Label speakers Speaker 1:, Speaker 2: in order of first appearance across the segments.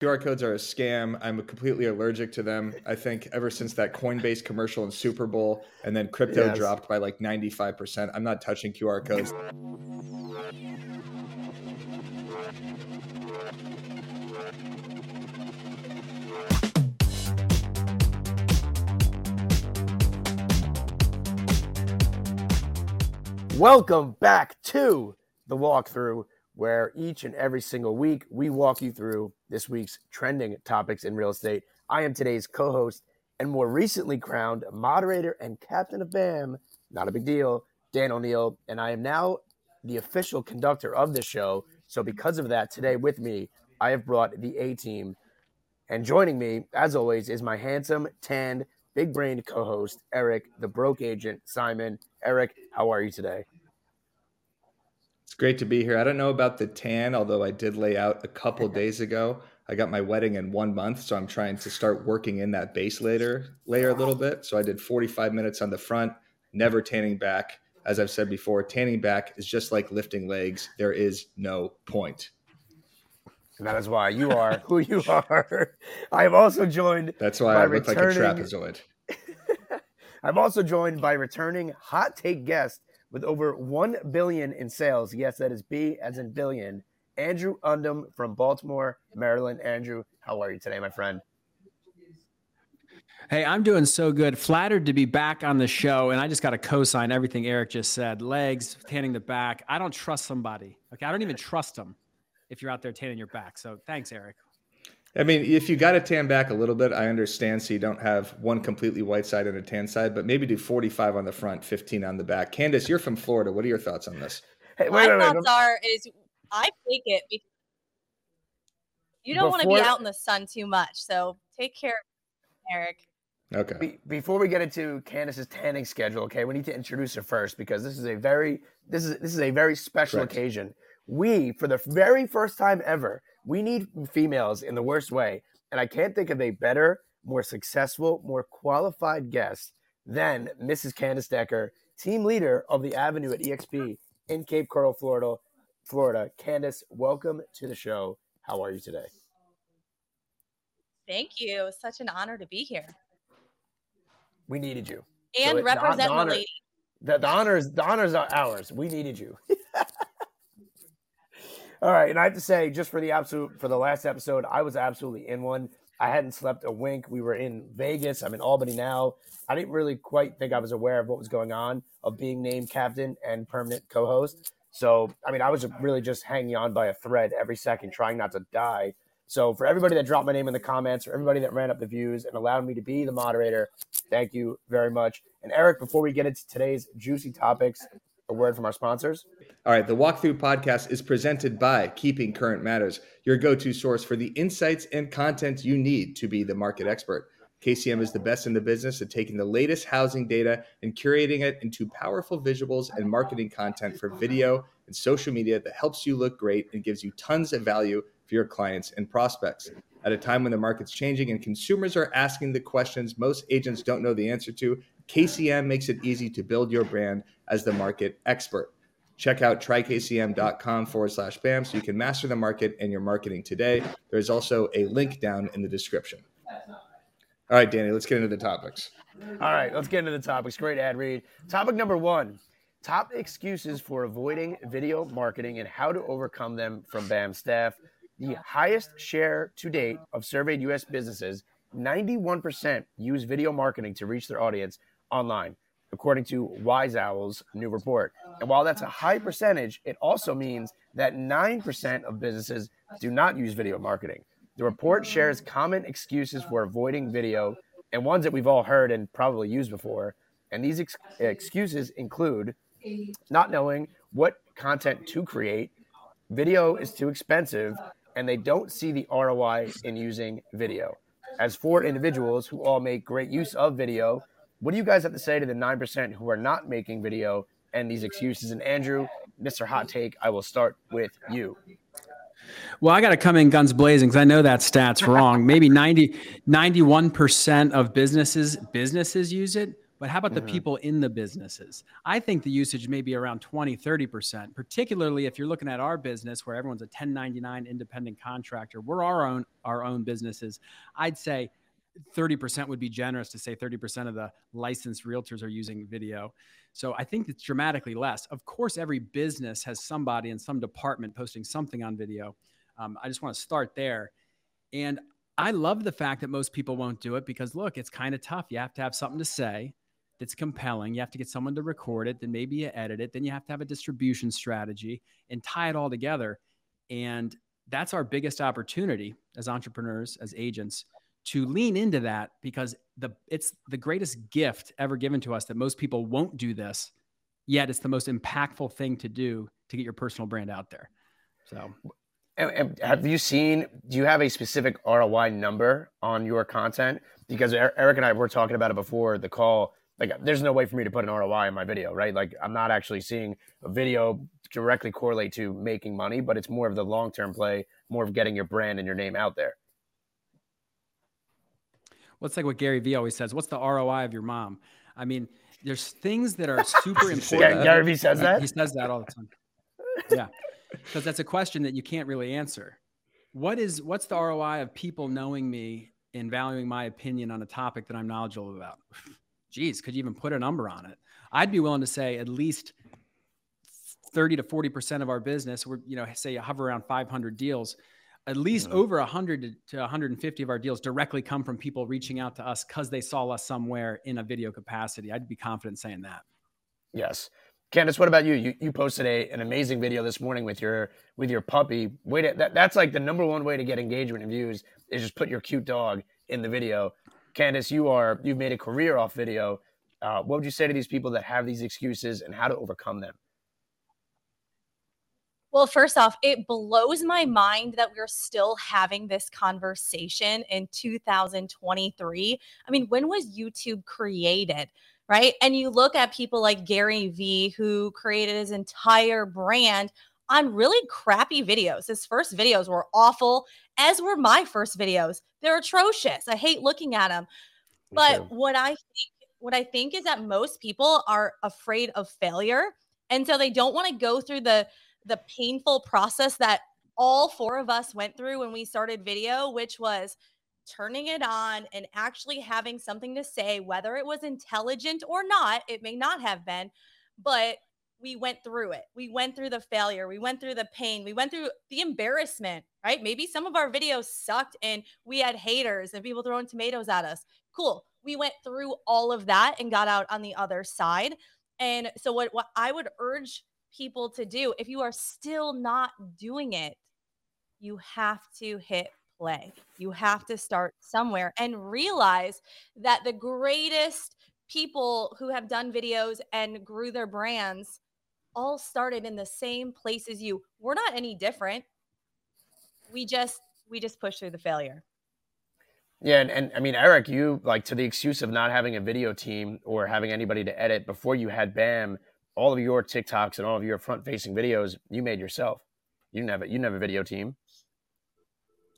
Speaker 1: QR codes are a scam. I'm completely allergic to them. I think ever since that Coinbase commercial in Super Bowl and then crypto yes. dropped by like 95%, I'm not touching QR codes.
Speaker 2: Welcome back to the Walk Thru where each and every single week we walk you through this week's trending topics in real estate. I am today's co host and more recently crowned moderator and captain of BAM, not a big deal, Dan Oneil, and I am now the official conductor of the show. So, because of that, today with me, I have brought the A team. And joining me, as always, is my handsome, tanned, big brained co host, Eric, the broke agent, Simon. Eric, how are you today?
Speaker 1: It's great to be here. I don't know about the tan, although I did lay out a couple days ago. I got my wedding in one month, so I'm trying to start working in that base layer layer a little bit. So I did 45 minutes on the front, never tanning back. As I've said before, tanning back is just like lifting legs. There is no point.
Speaker 2: And that is why you are who you are. I have also joined.
Speaker 1: That's why I look returning... like a trapezoid.
Speaker 2: I'm also joined by returning hot take guest with over 1 billion in sales. Yes, that is B as in billion. Andrew Undem from Baltimore, Maryland. Andrew, how are you today, my friend?
Speaker 3: Hey, I'm doing so good. Flattered to be back on the show. And I just got to co sign everything Eric just said legs, tanning the back. I don't trust somebody. Okay. I don't even trust them if you're out there tanning your back. So thanks, Eric.
Speaker 1: I mean, if you got to tan back a little bit, I understand. So you don't have one completely white side and a tan side, but maybe do 45 on the front, 15 on the back. Candace, you're from Florida. What are your thoughts on this?
Speaker 4: Hey, wait, My wait, thoughts wait. are is I take it because you don't want to be out in the sun too much. So take care, Eric.
Speaker 1: Okay.
Speaker 2: Be- before we get into Candace's tanning schedule, okay, we need to introduce her first because this is a very this is this is a very special Correct. occasion. We, for the very first time ever, we need females in the worst way. And I can't think of a better, more successful, more qualified guest than Mrs. Candace Decker, team leader of the Avenue at EXP in Cape Coral, Florida. Florida. Candace, welcome to the show. How are you today?
Speaker 4: Thank you. Such an honor to be here.
Speaker 2: We needed you.
Speaker 4: And so represent the, honor. The,
Speaker 2: the honors, the honors are ours. We needed you. All right, and I have to say, just for the absolute for the last episode, I was absolutely in one. I hadn't slept a wink. We were in Vegas. I'm in Albany now. I didn't really quite think I was aware of what was going on of being named captain and permanent co-host. So, I mean, I was really just hanging on by a thread every second, trying not to die. So, for everybody that dropped my name in the comments, or everybody that ran up the views and allowed me to be the moderator, thank you very much. And Eric, before we get into today's juicy topics, a word from our sponsors.
Speaker 1: All right, the Walk Thru podcast is presented by Keeping Current Matters, your go to source for the insights and content you need to be the market expert. KCM is the best in the business at taking the latest housing data and curating it into powerful visuals and marketing content for video and social media that helps you look great and gives you tons of value for your clients and prospects. At a time when the market's changing and consumers are asking the questions most agents don't know the answer to, KCM makes it easy to build your brand as the market expert. Check out trykcm.com forward slash BAM so you can master the market and your marketing today. There's also a link down in the description. All right, Danny, let's get into the topics.
Speaker 2: All right, let's get into the topics. Great ad read. Topic number one top excuses for avoiding video marketing and how to overcome them from BAM staff. The highest share to date of surveyed US businesses, 91% use video marketing to reach their audience online according to Wyzowl's new report. And while that's a high percentage, it also means that 9% of businesses do not use video marketing. The report shares common excuses for avoiding video and ones that we've all heard and probably used before. And these ex- excuses include not knowing what content to create, video is too expensive, and they don't see the ROI in using video. As for individuals who all make great use of video, what do you guys have to say to the 9% who are not making video and these excuses? And Andrew, Mr. Hot Take, I will start with you.
Speaker 3: Well, I got to come in guns blazing because I know that stat's wrong. Maybe 90, 91% of businesses businesses use it, but how about mm-hmm. the people in the businesses? I think the usage may be around 20, 30%, particularly if you're looking at our business where everyone's a 1099 independent contractor. We're our own our own businesses. I'd say 30% would be generous to say 30% of the licensed realtors are using video. So I think it's dramatically less. Of course, every business has somebody in some department posting something on video. Um, I just want to start there. And I love the fact that most people won't do it because look, it's kind of tough. You have to have something to say that's compelling. You have to get someone to record it, then maybe you edit it, then you have to have a distribution strategy and tie it all together. And that's our biggest opportunity as entrepreneurs, as agents, to lean into that because the it's the greatest gift ever given to us that most people won't do this, yet it's the most impactful thing to do to get your personal brand out there. So.
Speaker 2: Have you seen do you have a specific roi number on your content? Because eric and i were talking about it before the call. Like there's no way for me to put an roi in my video right? Like i'm not actually seeing a video directly correlate to making money but it's more of the long-term play more of getting your brand and your name out there
Speaker 3: what's like what gary vee always says what's the roi of your mom i mean there's things that are super important yeah,
Speaker 2: gary vee says uh, that
Speaker 3: he says that all the time yeah because that's a question that you can't really answer. What is what's the ROI of people knowing me and valuing my opinion on a topic that I'm knowledgeable about? Geez, could you even put a number on it? I'd be willing to say at least 30 to 40% of our business, we're, you know, say hover around 500 deals, at least mm-hmm. over 100 to 150 of our deals directly come from people reaching out to us because they saw us somewhere in a video capacity. I'd be confident saying that.
Speaker 2: Yes. Candace, what about you? You you posted a an amazing video this morning with your with your puppy. Wait, that, that's like the number one way to get engagement and views is just put your cute dog in the video. Candace, you are you've made a career off video. Uh, what would you say to these people that have these excuses and how to overcome them?
Speaker 4: Well, first off, it blows my mind that we're still having this conversation in 2023. I mean, when was YouTube created? right? And you look at people like Gary Vee, who created his entire brand on really crappy videos. His first videos were awful, as were my first videos. They're atrocious. I hate looking at them. But what I think, what I think is that most people are afraid of failure, and so they don't want to go through the the painful process that all four of us went through when we started video, which was turning it on and actually having something to say, whether it was intelligent or not, it may not have been, but we went through it. We went through the failure. We went through the pain. We went through the embarrassment, right? Maybe some of our videos sucked and we had haters and people throwing tomatoes at us. Cool. We went through all of that and got out on the other side. And so, what, what I would urge people to do, if you are still not doing it, you have to hit play. You have to start somewhere and realize that the greatest people who have done videos and grew their brands all started in the same place as you. We're not any different. We just we just push through the failure.
Speaker 2: Yeah, and, and I mean, Eric, you like to the excuse of not having a video team or having anybody to edit before you had BAM, all of your TikToks and all of your front facing videos you made yourself. You a, you a video team.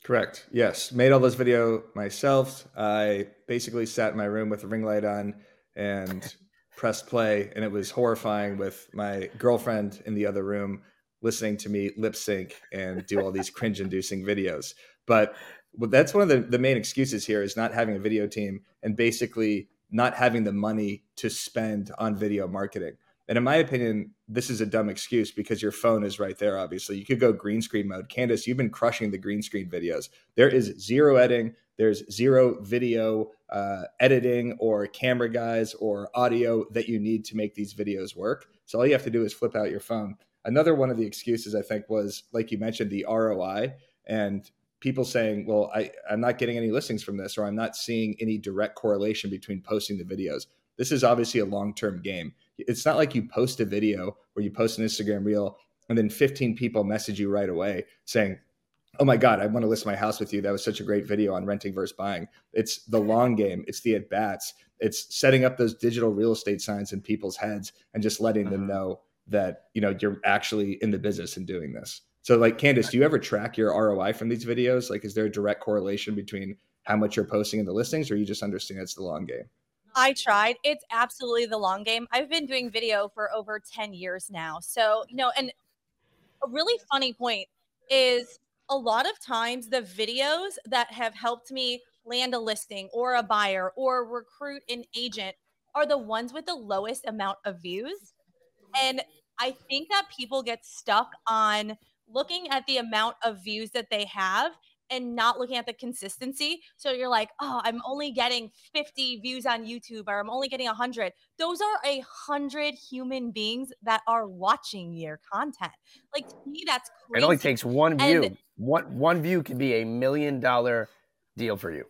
Speaker 1: Correct. Yes. Made all those video myself. I basically sat in my room with a ring light on and pressed play. And it was horrifying with my girlfriend in the other room listening to me lip sync and do all these cringe inducing videos. But that's one of the, the main excuses here is not having a video team and basically not having the money to spend on video marketing. And in my opinion, this is a dumb excuse because your phone is right there. Obviously, you could go green screen mode. Candace, you've been crushing the green screen videos. There is zero editing. There's zero video uh, editing or camera guys or audio that you need to make these videos work. So all you have to do is flip out your phone. Another one of the excuses I think was, like you mentioned, the ROI and people saying, "Well, I, I'm not getting any listings from this, or I'm not seeing any direct correlation between posting the videos." This is obviously a long term game it's not like you post a video or you post an Instagram reel and then 15 people message you right away saying, Oh my God, I want to list my house with you. That was such a great video on renting versus buying. It's the long game, it's the at bats, it's setting up those digital real estate signs in people's heads and just letting them mm-hmm. know that you know you're actually in the business and doing this. So, like Candace, do you ever track your ROI from these videos? Like, is there a direct correlation between how much you're posting in the listings, or you just understand it's the long game?
Speaker 4: I tried. It's absolutely the long game. I've been doing video for over 10 years now. So, you know, and a really funny point is a lot of times the videos that have helped me land a listing or a buyer or recruit an agent are the ones with the lowest amount of views. And I think that people get stuck on looking at the amount of views that they have and not looking at the consistency. So you're like, oh, I'm only getting 50 views on YouTube or I'm only getting 100. Those are a hundred human beings that are watching your content. Like to me, that's crazy.
Speaker 2: It only takes one view.
Speaker 4: And-
Speaker 2: one one view can be a million dollar deal for you.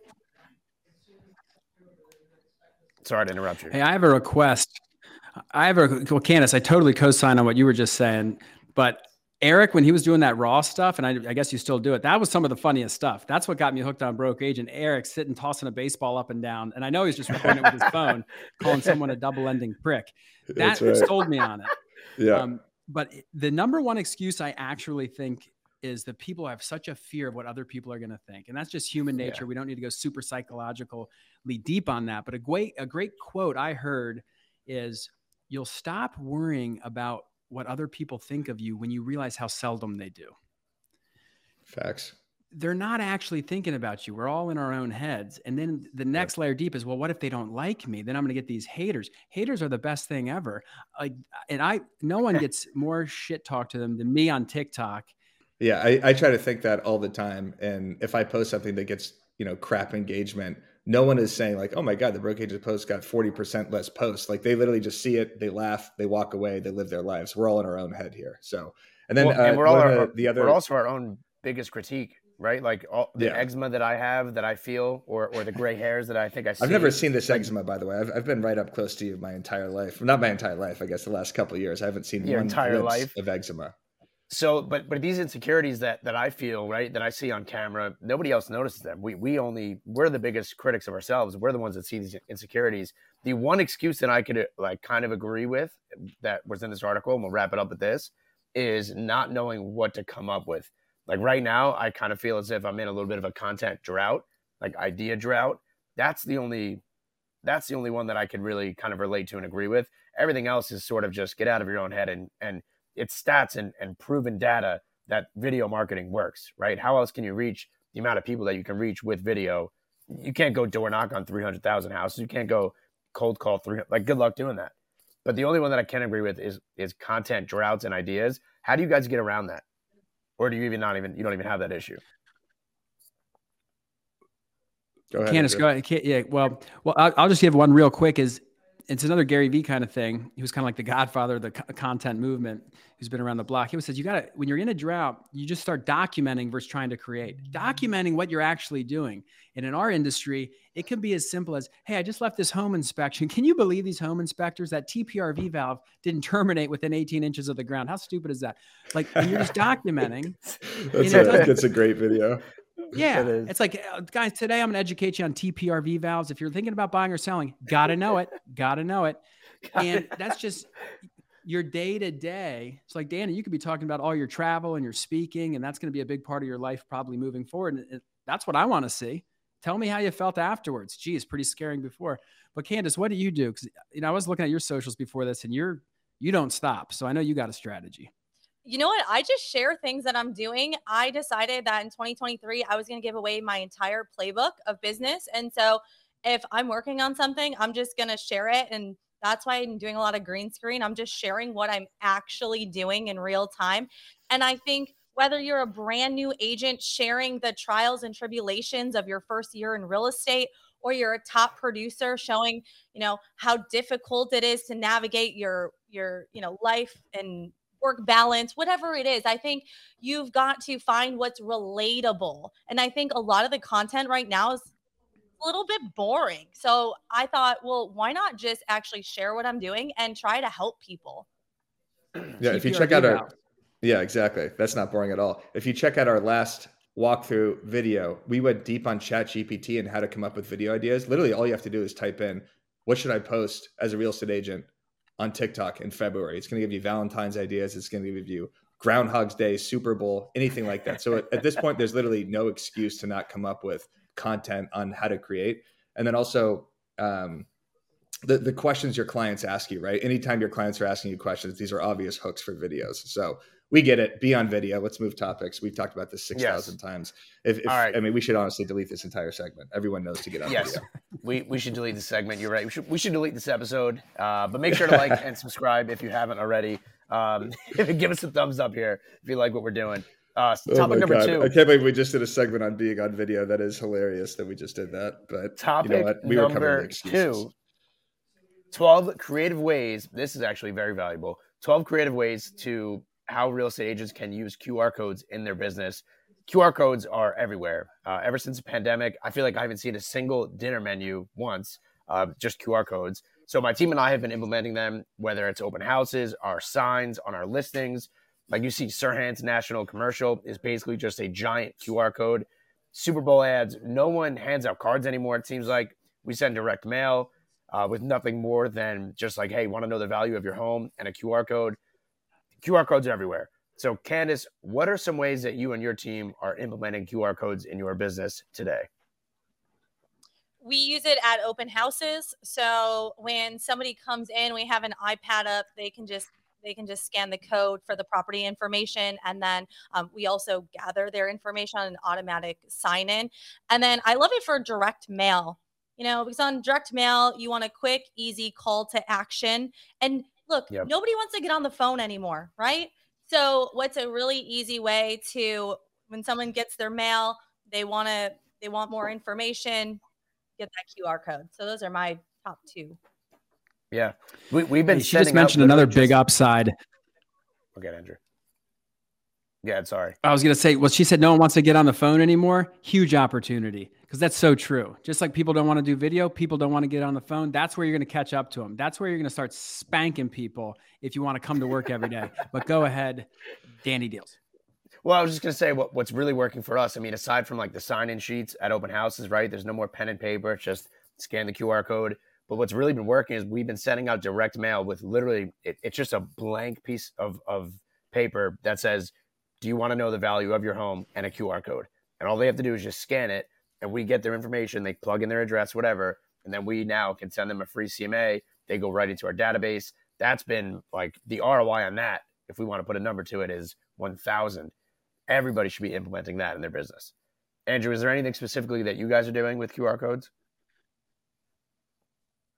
Speaker 2: Sorry to interrupt you.
Speaker 3: Hey, I have a request. I have a well, Candace. I totally co-sign on what you were just saying, but Eric, when he was doing that raw stuff, and I, I, guess you still do it, that was some of the funniest stuff. That's what got me hooked on Broke Agent. Eric sitting tossing a baseball up and down, and I know he's just recording it with his phone, calling someone a double-ending prick. That right. sold me on it.
Speaker 1: Yeah. Um,
Speaker 3: but the number one excuse I actually think is that people have such a fear of what other people are going to think, and that's just human nature. Yeah. We don't need to go super psychologically deep on that. But a great a great quote I heard is, "You'll stop worrying about." What other people think of you when you realize how seldom they do.
Speaker 1: Facts.
Speaker 3: They're not actually thinking about you. We're all in our own heads. And then the next yep. layer deep is, well, what if they don't like me? Then I'm going to get these haters. Haters are the best thing ever. Like, and I, no one gets more shit talk to them than me on TikTok.
Speaker 1: Yeah, I, I try to think that all the time. And if I post something that gets, you know, crap engagement, no one is saying like, "Oh my god, the broke agent post got forty percent less posts." Like they literally just see it, they laugh, they walk away, they live their lives. We're all in our own head here. So, and then well, uh, and
Speaker 2: we're all our, the other. We're also our own biggest critique, right? Like all the yeah. eczema that I have, that I feel, or or the gray hairs that I think I see.
Speaker 1: I've never seen this eczema, by the way. I've, I've been right up close to you my entire life. Not my entire life, I guess. The last couple years, I haven't seen
Speaker 2: your
Speaker 1: one
Speaker 2: entire life
Speaker 1: of eczema
Speaker 2: so but but these insecurities that that i feel right that i see on camera nobody else notices them. We we only we're the biggest critics of ourselves. We're the ones that see these insecurities. The one excuse that i could like kind of agree with that was in this article and we'll wrap it up with this is not knowing what to come up with. Like right now i kind of feel as if i'm in a little bit of a content drought like idea drought. That's the only that's the only one that i could really kind of relate to and agree with. Everything else is sort of just get out of your own head and and it's stats and, and proven data that video marketing works, right? How else can you reach the amount of people that you can reach with video? You can't go door knock on 300,000 houses. You can't go cold call 300. Like, good luck doing that. But the only one that I can agree with is is content droughts and ideas. How do you guys get around that? Or do you even not even, you don't even have that issue?
Speaker 3: Go ahead. Candace, go ahead. Yeah. Well, well, I'll, I'll just give one real quick is it's another Gary Vee kind of thing. He was kind of like the godfather of the content movement who's been around the block. He always says, you got to, when you're in a drought, you just start documenting versus trying to create, documenting what you're actually doing. And in our industry, it can be as simple as, Hey, I just left this home inspection. Can you believe these home inspectors, that TPRV valve didn't terminate within 18 inches of the ground? How stupid is that? Like you're just documenting.
Speaker 1: that's, a, that's a great video.
Speaker 3: Yeah, it it's like uh, guys. Today I'm going to educate you on TPRV valves. If you're thinking about buying or selling, gotta know it. Gotta know it. And that's just your day to day. It's like Danny, you could be talking about all your travel and your speaking, and that's going to be a big part of your life probably moving forward. And that's what I want to see. Tell me how you felt afterwards. Gee, it's pretty scaring before. But Candace, what do you do? Because you know I was looking at your socials before this, and you're you don't stop. So I know you got a strategy
Speaker 4: you know what? I just share things that I'm doing. I decided that in 2023, I was going to give away my entire playbook of business. And so if I'm working on something, I'm just going to share it. And that's why I'm doing a lot of green screen. I'm just sharing what I'm actually doing in real time. And I think whether you're a brand new agent sharing the trials and tribulations of your first year in real estate, or you're a top producer showing, you know, how difficult it is to navigate your your, you know, life and work balance, whatever it is. I think you've got to find what's relatable. And I think a lot of the content right now is a little bit boring. So I thought, well, why not just actually share what I'm doing and try to help people?
Speaker 1: Yeah, if you check out our Yeah, exactly. That's not boring at all. If you check out our last walkthrough video, we went deep on Chat GPT and how to come up with video ideas. Literally all you have to do is type in what should I post as a real estate agent on TikTok in February. It's going to give you Valentine's ideas. It's going to give you Groundhog's Day, Super Bowl, anything like that. So at, at, this point, there's literally no excuse to not come up with content on how to create. And then also, um, the, the questions your clients ask you, right? Anytime your clients are asking you questions, these are obvious hooks for videos. So we get it. Be on video. Let's move topics. We've talked about this 6,000 yes. times. If, if I mean, we should honestly delete this entire segment. Everyone knows to get on yes. video.
Speaker 2: we, we should delete the segment. You're right. We should, we should delete this episode, uh, but make sure to like and subscribe if you haven't already. Um, give us a thumbs up here if you like what we're doing. Uh, oh topic number God. two.
Speaker 1: I can't believe we just did a segment on being on video. That is hilarious that we just did that. But
Speaker 2: topic you know what? We number two 12 creative ways. This is actually very valuable. 12 creative ways to how real estate agents can use QR codes in their business. QR codes are everywhere. Uh, ever since the pandemic, I feel like I haven't seen a single dinner menu once, uh, just QR codes. So my team and I have been implementing them, whether it's open houses, our signs on our listings. Like you see, Serhant's national commercial is basically just a giant QR code. Super Bowl ads. No one hands out cards anymore. It seems like we send direct mail uh, with nothing more than just like, hey, want to know the value of your home and a QR code. QR codes everywhere. So, Candace, what are some ways that you and your team are implementing QR codes in your business today?
Speaker 4: We use it at open houses. So when somebody comes in, we have an iPad up. They can just they can just scan the code for the property information and then um, we also gather their information on an automatic sign in and then i love it for direct mail you know, because on direct mail, you want a quick, easy call to action. And look, yep. nobody wants to get on the phone anymore, right? So, what's a really easy way to when someone gets their mail, they want to they want more information, get that QR code. So those are my top two.
Speaker 2: Yeah, we, we've been.
Speaker 3: She just mentioned another big upside.
Speaker 2: Okay, Andrew. Yeah, sorry.
Speaker 3: I was going to say, well, she said no one wants to get on the phone anymore. Huge opportunity because that's so true. Just like people don't want to do video, people don't want to get on the phone. That's where you're going to catch up to them. That's where you're going to start spanking people if you want to come to work every day. but go ahead, Danny Deals.
Speaker 2: Well, I was just going to say what, what's really working for us. I mean, aside from like the sign in sheets at open houses, right? There's no more pen and paper. It's just scan the QR code. But what's really been working is we've been sending out direct mail with literally, it, it's just a blank piece of, of paper that says, do you want to know the value of your home and a QR code? And all they have to do is just scan it and we get their information, they plug in their address, whatever, and then we now can send them a free CMA. They go right into our database. That's been like the ROI on that, if we want to put a number to it, is 1,000. Everybody should be implementing that in their business. Andrew, is there anything specifically that you guys are doing with QR codes?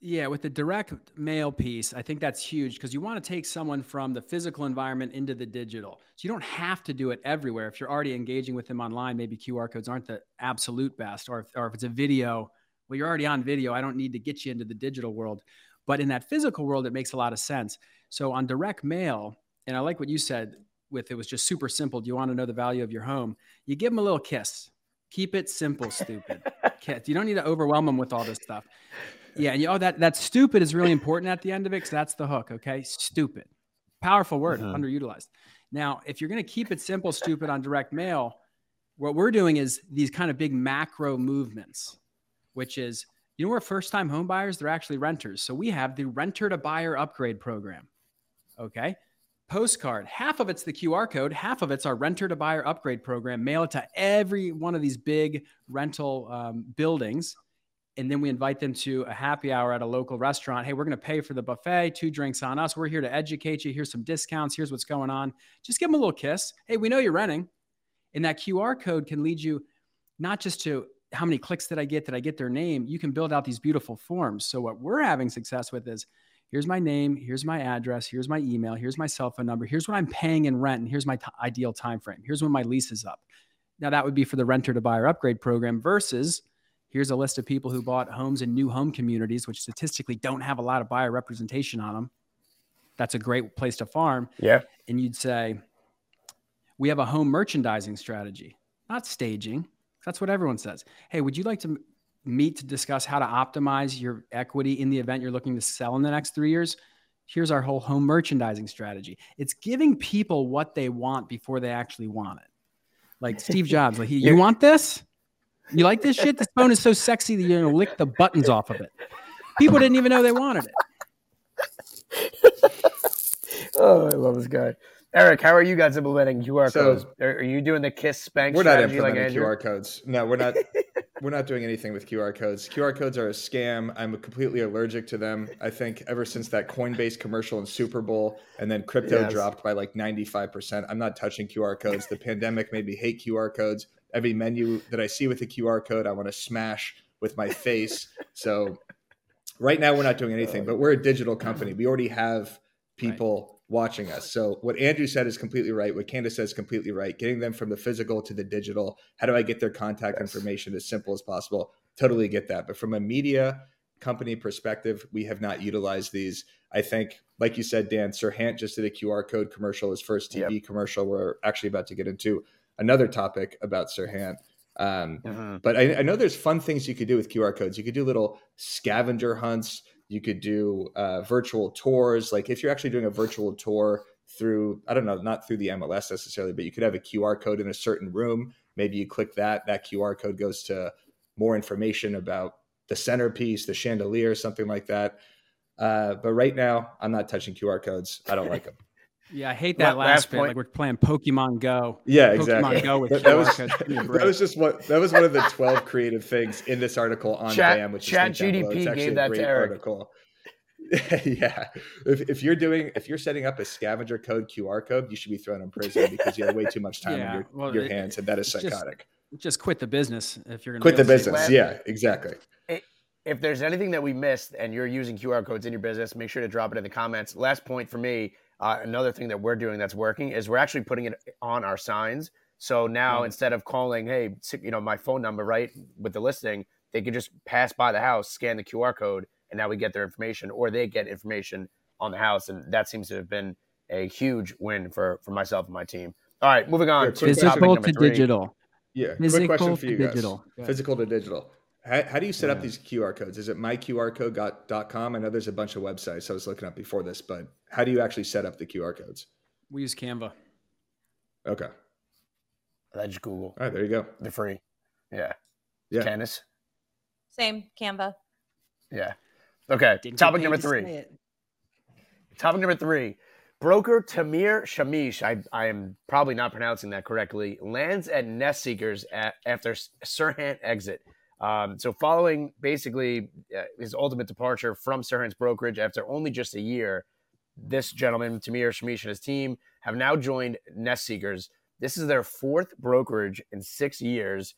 Speaker 3: Yeah, with the direct mail piece, I think that's huge because you want to take someone from the physical environment into the digital. So you don't have to do it everywhere. If you're already engaging with them online, maybe QR codes aren't the absolute best. Or if, or if it's a video, well, you're already on video. I don't need to get you into the digital world. But in that physical world, it makes a lot of sense. So on direct mail, and I like what you said with it was just super simple. Do you want to know the value of your home? You give them a little kiss. Keep it simple, stupid. you don't need to overwhelm them with all this stuff. Yeah, and you, oh, that that stupid is really important at the end of it because that's the hook. Okay, stupid, powerful word, mm-hmm. underutilized. Now, if you're going to keep it simple, stupid on direct mail, what we're doing is these kind of big macro movements, which is you know we're first time home buyers, they're actually renters. So we have the renter to buyer upgrade program. Okay. Postcard, half of it's the QR code, half of it's our renter to buyer upgrade program. Mail it to every one of these big rental um, buildings and then we invite them to a happy hour at a local restaurant. Hey, we're going to pay for the buffet, two drinks on us. We're here to educate you. Here's some discounts. Here's what's going on. Just give them a little kiss. Hey, we know you're renting. And that QR code can lead you not just to how many clicks did I get? Did I get their name? You can build out these beautiful forms. So, what we're having success with is here's my name, here's my address, here's my email, here's my cell phone number, here's what I'm paying in rent, and here's my t- ideal time frame. Here's when my lease is up. Now, that would be for the renter to buyer upgrade program versus Here's a list of people who bought homes in new home communities, which statistically don't have a lot of buyer representation on them. That's a great place to farm.
Speaker 2: Yeah.
Speaker 3: And you'd say, we have a home merchandising strategy, not staging. That's what everyone says. Hey, would you like to meet to discuss how to optimize your equity in the event you're looking to sell in the next three years? Here's our whole home merchandising strategy. It's giving people what they want before they actually want it. Like Steve Jobs, like, you want this? You like this shit? This phone is so sexy that you're gonna lick the buttons off of it. People didn't even know they wanted it.
Speaker 2: oh, I love this guy. Eric, how are you guys implementing QR
Speaker 1: So-
Speaker 2: codes? Are, are you doing the kiss spank
Speaker 1: We're not
Speaker 2: strategy like
Speaker 1: implementing QR codes. No, we're not. we're not doing anything with QR codes. QR codes are a scam. I'm completely allergic to them. I think ever since that Coinbase commercial in Super Bowl and then crypto
Speaker 2: Yes.
Speaker 1: dropped by like 95%, I'm not touching QR codes. The pandemic made me hate QR codes. Every menu that I see with a QR code, I want to smash with my face. So right now we're not doing anything, but we're a digital company. We already have people watching us. So what Andrew said is completely right. What Candace says is completely right. Getting them from the physical to the digital. How do I get their contact
Speaker 2: Yes.
Speaker 1: information as simple as possible? Totally get that. But from a media company perspective, we have not utilized these. I think, like you said, Dan, Serhant just did a QR code commercial, his first TV commercial. We're actually about to get into another topic about Serhant. Um,
Speaker 2: Mhm.
Speaker 1: but I, I know there's fun things you could do with QR codes. You could do little scavenger hunts. You could do uh, virtual tours. Like if you're actually doing a virtual tour through, I don't know, not through the MLS necessarily, but you could have a QR code in a certain room. Maybe you click that. That QR code goes to more information about the centerpiece, the chandelier, something like that. Uh, but right now, I'm not touching QR codes. I don't like them.
Speaker 3: Yeah, I hate
Speaker 2: La-
Speaker 3: that
Speaker 2: last
Speaker 3: last bit.
Speaker 2: point.
Speaker 3: Like we're playing Pokemon Go.
Speaker 1: Yeah,
Speaker 3: Pokemon
Speaker 1: exactly.
Speaker 3: Go with
Speaker 1: That, that was,
Speaker 3: codes. Give me a
Speaker 1: that was just what that was one of the 12 creative things in this article on
Speaker 2: Chat-
Speaker 1: BAM, which is
Speaker 2: Chat
Speaker 1: linked down below.
Speaker 2: GDP gave that to
Speaker 1: great
Speaker 2: Eric.
Speaker 1: article. yeah, if, if you're doing if you're setting up a scavenger code QR code, you should be thrown in prison because you have way too much time
Speaker 3: Yeah,
Speaker 1: on your,
Speaker 3: well,
Speaker 1: your
Speaker 3: it-
Speaker 1: hands, and that is
Speaker 3: it's just-
Speaker 1: psychotic.
Speaker 3: Just quit the business if you're going to
Speaker 1: Quit the business.
Speaker 2: Last-
Speaker 1: Yeah, exactly.
Speaker 2: if there's anything that we missed and you're using QR codes in your business, make sure to drop it in the comments. Last point for me, uh, another thing that we're doing that's working is we're actually putting it on our signs. So now
Speaker 1: Mm.
Speaker 2: instead of calling, hey, you know, my phone number, right, with the listing, they can just pass by the house, scan the QR code, and now we get their information, or they get information on the house, and that seems to have been a huge win for for myself and my team. All right, moving on to
Speaker 3: Physical to digital.
Speaker 1: Yeah. Quick
Speaker 3: Physical
Speaker 1: question for
Speaker 3: to
Speaker 1: you guys.
Speaker 3: digital. Yeah.
Speaker 1: Physical to digital. How, how do you set up these QR codes? Is it myqrcode.com? I know there's a bunch of websites I was looking up before this, but how do you actually set up the QR codes?
Speaker 3: We use Canva.
Speaker 1: Okay. All
Speaker 2: I just Google All
Speaker 1: right, there you go.
Speaker 2: They're free. Yeah.
Speaker 1: Yeah.
Speaker 2: Candace.
Speaker 4: Same Canva.
Speaker 2: Yeah. Okay.
Speaker 3: Didn't
Speaker 2: Topic number
Speaker 3: to
Speaker 2: three. Topic number three. Broker Tamir Shemesh, I, I am probably not pronouncing that correctly, lands at Nest Seekers at, after Serhant exit. Um, so, following basically uh, his ultimate departure from Serhant's brokerage after only just a year, this gentleman, Tamir Shemesh, and his team have now joined Nest Seekers. This is their fourth brokerage in six years.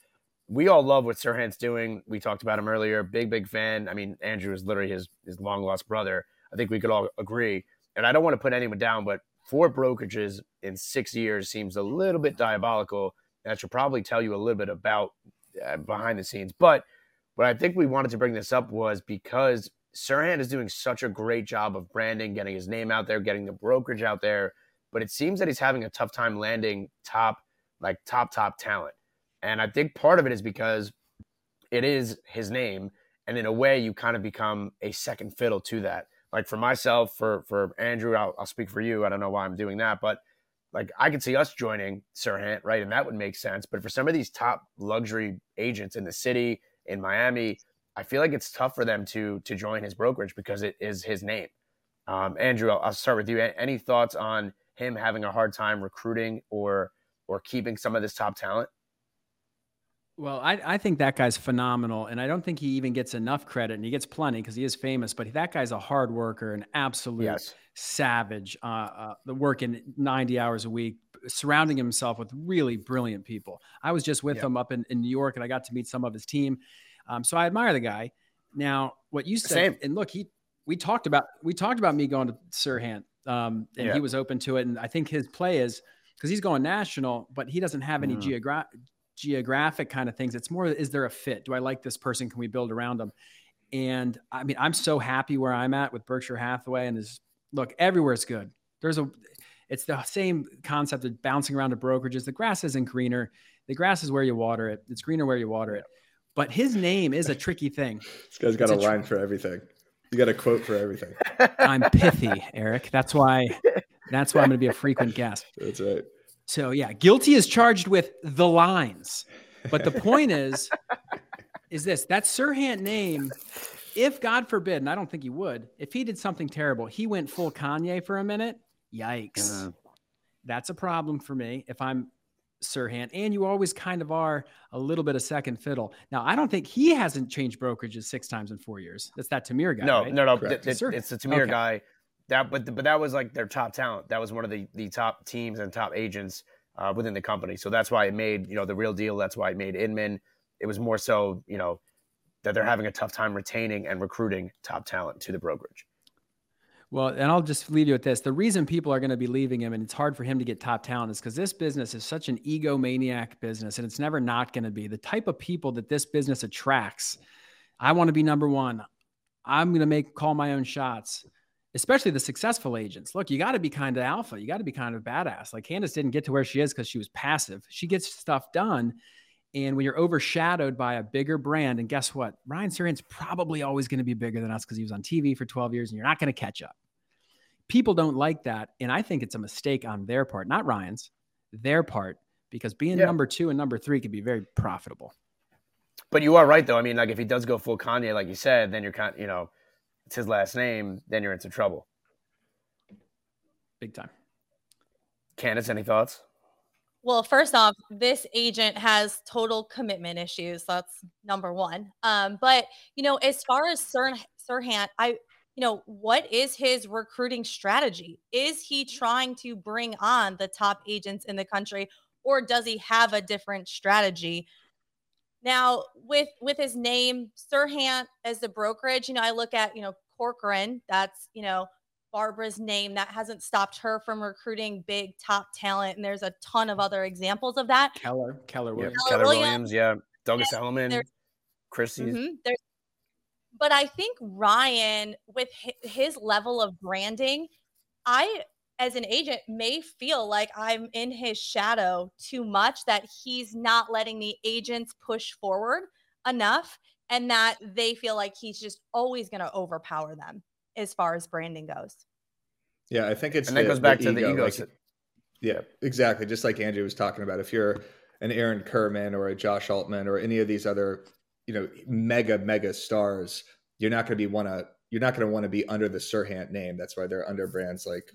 Speaker 2: We all love what Serhant's doing. We talked about him earlier. Big, big fan. I mean, Andrew is literally his, his long lost brother. I think we could all agree. And I don't want to put anyone down, but four brokerages in six years seems a little bit diabolical. That should probably tell you a little bit about uh, behind the scenes. But what I think we wanted to bring this up was because Serhant is doing such a great job of branding, getting his name out there, getting the brokerage out there. But it seems that he's having a tough time landing top, like top, top talent. And I think part of it is because it is his name. And in a way, you kind of become a second fiddle to that like for myself, for for Andrew, I'll, I'll speak for you. I don't know why I'm doing that, but like I could see us joining Serhant, right? And that would make sense. But for some of these top luxury agents in the city, in Miami, I feel like it's tough for them to to join his brokerage because it is his name. Um, Andrew, I'll, I'll start with you. Any thoughts on him having a hard time recruiting or or keeping some of this top talent?
Speaker 3: Well, I, I think that guy's phenomenal, and I don't think he even gets enough credit, and he gets plenty because he is famous. But that guy's a hard worker, an absolute
Speaker 2: Yes.
Speaker 3: savage. Uh, uh, the working ninety hours a week, surrounding himself with really brilliant people. I was just with
Speaker 2: Yeah.
Speaker 3: him up in, in New York, and I got to meet some of his team. Um, so I admire the guy. Now, what you said,
Speaker 2: Same.
Speaker 3: and look, he we talked about we talked about me going to Serhant, um, and
Speaker 2: Yeah.
Speaker 3: he was open to it, and I think his play is because he's going national, but he doesn't have any
Speaker 2: Mhm.
Speaker 3: geogra- geographic kind of things. It's more, is there a fit? Do I like this person? Can we build around them? And I mean, I'm so happy where I'm at with Berkshire Hathaway and is look, everywhere's good. There's a, it's the same concept of bouncing around to brokerages. The grass isn't greener. The grass is where you water it. It's greener where you water it. But his name is a tricky thing.
Speaker 1: This guy's got
Speaker 3: It's
Speaker 1: a
Speaker 3: a tr-
Speaker 1: line for everything. You got a quote for everything.
Speaker 3: I'm pithy, Eric. That's why, that's why I'm going to be a frequent guest.
Speaker 1: That's right.
Speaker 3: So yeah, guilty is charged with the lines. But the point is, is this that Serhant name, if God forbid, and I don't think he would, if he did something terrible, he went full Kanye for a minute. Yikes. That's a problem for me if I'm Serhant, and you always kind of are a little bit of second fiddle. Now, I don't think he hasn't changed brokerages six times in four years. That's that Tamir guy.
Speaker 2: No,
Speaker 3: right?
Speaker 2: no, no.
Speaker 1: Correct.
Speaker 2: th- th- it's the Tamir
Speaker 3: Okay.
Speaker 2: guy. That, but but that was like their top talent. That was one of the the top teams and top agents uh, within the company. So that's why it made you know the real deal. That's why it made Inman. It was more so you know that they're having a tough time retaining and recruiting top talent to the brokerage.
Speaker 3: Well, and I'll just leave you with this. The reason people are going to be leaving him and it's hard for him to get top talent is because this business is such an egomaniac business and it's never not going to be. The type of people that this business attracts, I want to be number one. I'm going to make call my own shots, especially the successful agents. Look, you got to be kind of alpha. You got to be kind of badass. Like Candace didn't get to where she is because she was passive. She gets stuff done. And when you're overshadowed by a bigger brand, and guess what? Ryan Serhant's probably always going to be bigger than us because he was on TV for 12 years and you're not going to catch up. People don't like that. And I think it's a mistake on their part, not Ryan's, their part, because being
Speaker 2: Yeah.
Speaker 3: number two and number three can be very profitable.
Speaker 2: But you are right though. I mean, like if he does go full Kanye, like you said, then you're kind you know it's his last name. Then you're into trouble.
Speaker 3: Big time.
Speaker 2: Candace, any thoughts?
Speaker 4: Well, first off, this agent has total commitment issues. That's number one. Um, but you know, as far as Sir Serhant, I, you know, what is his recruiting strategy? Is he trying to bring on the top agents in the country, or does he have a different strategy? Now, with with his name, Serhant as the brokerage, you know, I look at you know Corcoran. That's you know Barbara's name that hasn't stopped her from recruiting big top talent. And there's a ton of other examples of that.
Speaker 3: Keller, Keller Williams.
Speaker 4: Keller
Speaker 2: Keller
Speaker 4: Williams.
Speaker 2: Williams, yeah, Douglas
Speaker 4: Yeah,
Speaker 2: Elliman,
Speaker 4: there's-
Speaker 2: Christie's.
Speaker 4: Mhm. But I think Ryan, with his level of branding, I, as an agent, may feel like I'm in his shadow too much, that he's not letting the agents push forward enough, and that they feel like he's just always going to overpower them as far as branding goes.
Speaker 1: Yeah, I think it's
Speaker 2: And that goes back to the ego.
Speaker 1: like- Yeah, exactly. Just like Andrew was talking about, if you're an Aaron Kirman or a Josh Altman or any of these other, you know, mega mega stars, you're not going to be wanna you're not going to want to be under the Serhant name. That's why they're under brands like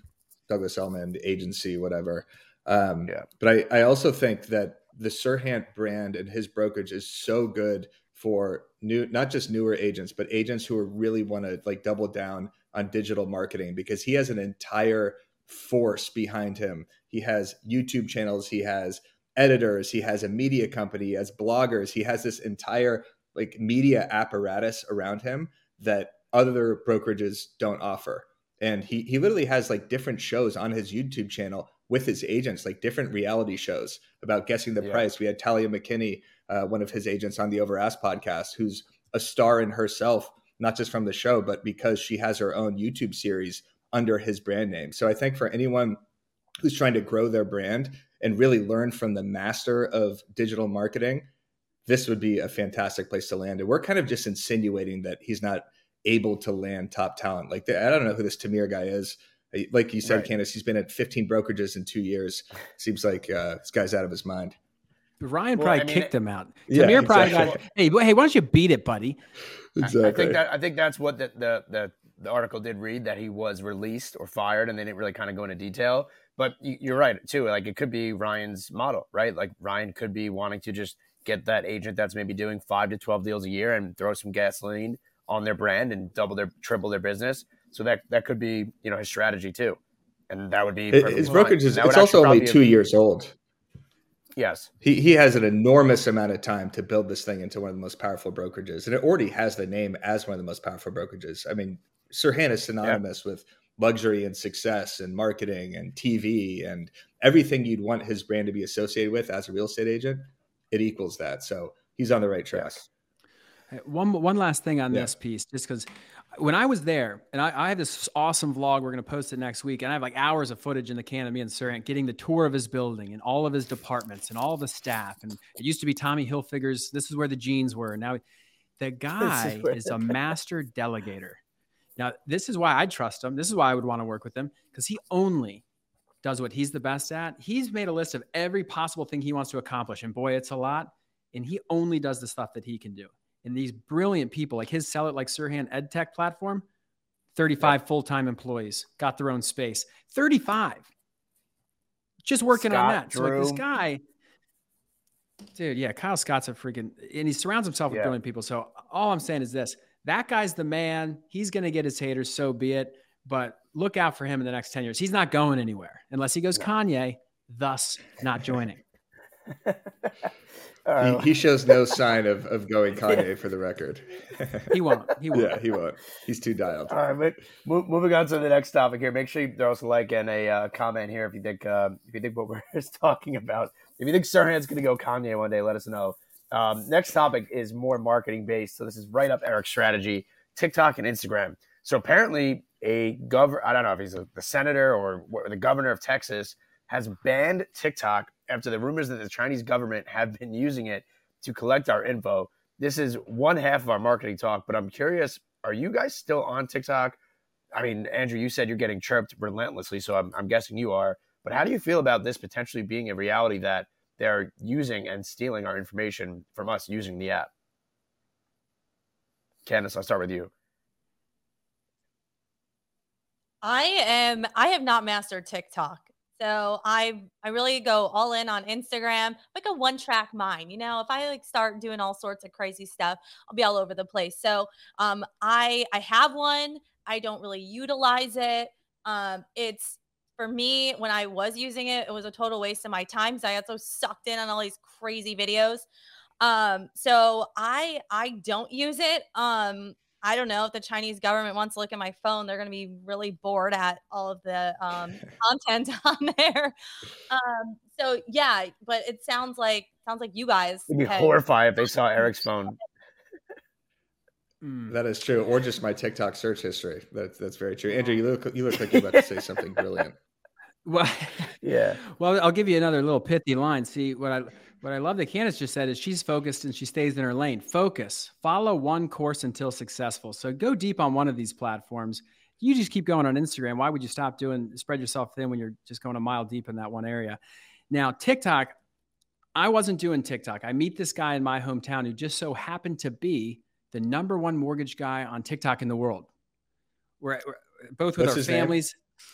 Speaker 1: Douglas Elliman, the agency, whatever. Um,
Speaker 2: Yeah.
Speaker 1: But I, I also think that the Serhant brand and his brokerage is so good for new, not just newer agents, but agents who are really want to like double down on digital marketing because he has an entire force behind him. He has YouTube channels, he has editors, he has a media company, he has bloggers, he has this entire like media apparatus around him that other brokerages don't offer. And he he literally has like different shows on his YouTube channel with his agents, like different reality shows about guessing the
Speaker 2: Yeah.
Speaker 1: price. We had Talia McKinney, uh, one of his agents on the Over Ask podcast, who's a star in herself, not just from the show, but because she has her own YouTube series under his brand name. So I think for anyone who's trying to grow their brand and really learn from the master of digital marketing, this would be a fantastic place to land. And we're kind of just insinuating that he's not able to land top talent. Like the, I don't know who this Tamir guy is. Like you said,
Speaker 2: Right.
Speaker 1: Candace, he's been at 15 brokerages in two years. Seems like uh, this guy's out of his mind.
Speaker 3: Ryan
Speaker 2: Well,
Speaker 3: probably
Speaker 2: I mean,
Speaker 3: kicked him out.
Speaker 1: Yeah,
Speaker 3: Tamir probably
Speaker 1: exactly.
Speaker 3: got, hey, wh- hey, why don't you beat it, buddy?
Speaker 2: I- I think that I think that's what the, the the the article did read that he was released or fired, and they didn't really kind of go into detail. But you- you're right too. Like it could be Ryan's model, right? Like Ryan could be wanting to just get that agent that's maybe doing five to twelve deals a year and throw some gasoline on their brand and double their triple their business. So that that could be you know his strategy too, and that would be
Speaker 1: His brokerage is it's also only two
Speaker 2: be-
Speaker 1: years old.
Speaker 2: Yes,
Speaker 1: He he has an enormous amount of time to build this thing into one of the most powerful brokerages, and it already has the name as one of the most powerful brokerages. I mean, Serhant is synonymous with luxury and success and marketing and TV and everything you'd want his brand to be associated with as a real estate agent. It equals that, so he's on the right track.
Speaker 2: yes.
Speaker 3: Hey, One one last thing on
Speaker 1: Yeah.
Speaker 3: this piece, just because when I was there, and I, I have this awesome vlog, we're going to post it next week, and I have like hours of footage in the can of me and Serhant getting the tour of his building and all of his departments and all the staff. And it used to be Tommy Hilfiger's. This is where the jeans were. Now the guy is a master delegator. Now this is why I trust him. This is why I would want to work with him because he only does what he's the best at. He's made a list of every possible thing he wants to accomplish, and boy, it's a lot. And he only does the stuff that he can do and these brilliant people like his sell it like Serhant EdTech platform, 35 full-time employees, got their own space. 35. just working
Speaker 2: Scott
Speaker 3: on that. So like this guy, dude, yeah, Kyle Scott's a freaking, and he surrounds himself with
Speaker 2: Yeah.
Speaker 3: brilliant people. So all I'm saying is this: that guy's the man. He's gonna get his haters, so be it. But look out for him in the next ten years. He's not going anywhere unless he goes. Kanye, thus not joining.
Speaker 2: All
Speaker 1: He, he shows no sign of, of going Kanye for the record.
Speaker 3: He won't. He won't.
Speaker 1: yeah, he won't. He's too dialed.
Speaker 2: All right, but mo- moving on to the next topic here. Make sure you throw us a like and a uh, comment here if you think uh, if you think what we're talking about. If you think Serhant's going to go Kanye one day, let us know. Um, next topic is more marketing based, so this is right up Eric's strategy: TikTok and Instagram. So apparently, a governor—I don't know if he's a, the senator or the governor of Texas has banned TikTok after the rumors that the Chinese government have been using it to collect our info. This is one half of our marketing talk, but I'm curious: Are you guys still on TikTok? I mean, Andrew, you said you're getting chirped relentlessly, so I'm, I'm guessing you are. But how do you feel about this potentially being a reality that they're using and stealing our information from us using the app? Candace, I'll start with you.
Speaker 4: I am I have not mastered TikTok. So I I really go all in on Instagram, like a one track mind. You know, if I like start doing all sorts of crazy stuff, I'll be all over the place. So um I I have one. I don't really utilize it. Um it's for me when I was using it, it was a total waste of my time because I got so sucked in on all these crazy videos. Um so I I don't use it. Um I don't know if the Chinese government wants to look at my phone, they're going to be really bored at all of the um, content on there. Um, so yeah, but it sounds like sounds like you guys.
Speaker 2: They'd be
Speaker 4: had-
Speaker 2: horrified if they saw Eric's phone.
Speaker 3: Mm.
Speaker 1: That is true, or just my TikTok search history. That's that's very true. Andrew, you look you look like you're about to say something brilliant.
Speaker 3: Well,
Speaker 2: Yeah.
Speaker 3: Well, I'll give you another little pithy line. See, what I what I love that Candace just said is she's focused and she stays in her lane. Focus. Follow one course until successful. So go deep on one of these platforms. You just keep going on Instagram. Why would you stop doing spread yourself thin when you're just going a mile deep in that one area? Now, TikTok, I wasn't doing TikTok. I meet this guy in my hometown who just so happened to be the number one mortgage guy on TikTok in the world. We're, we're both with
Speaker 1: What's
Speaker 3: our families.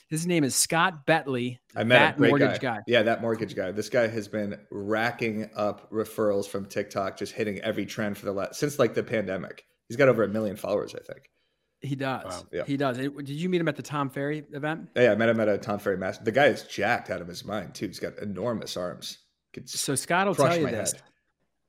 Speaker 3: His name is Scott Betley.
Speaker 1: I met
Speaker 3: that
Speaker 1: a great
Speaker 3: mortgage
Speaker 1: guy.
Speaker 3: guy.
Speaker 1: Yeah, that mortgage guy. This guy has been racking up referrals from TikTok, just hitting every trend for the last since like the pandemic. He's got over a million followers, I think.
Speaker 3: He does.
Speaker 2: Wow.
Speaker 1: Yeah.
Speaker 3: He does. Did you meet him at the Tom Ferry event?
Speaker 1: Yeah, I met him at a Tom Ferry Master. The guy is jacked out of his mind too. He's got enormous arms.
Speaker 3: So Scott will tell you
Speaker 1: my
Speaker 3: this.
Speaker 1: head.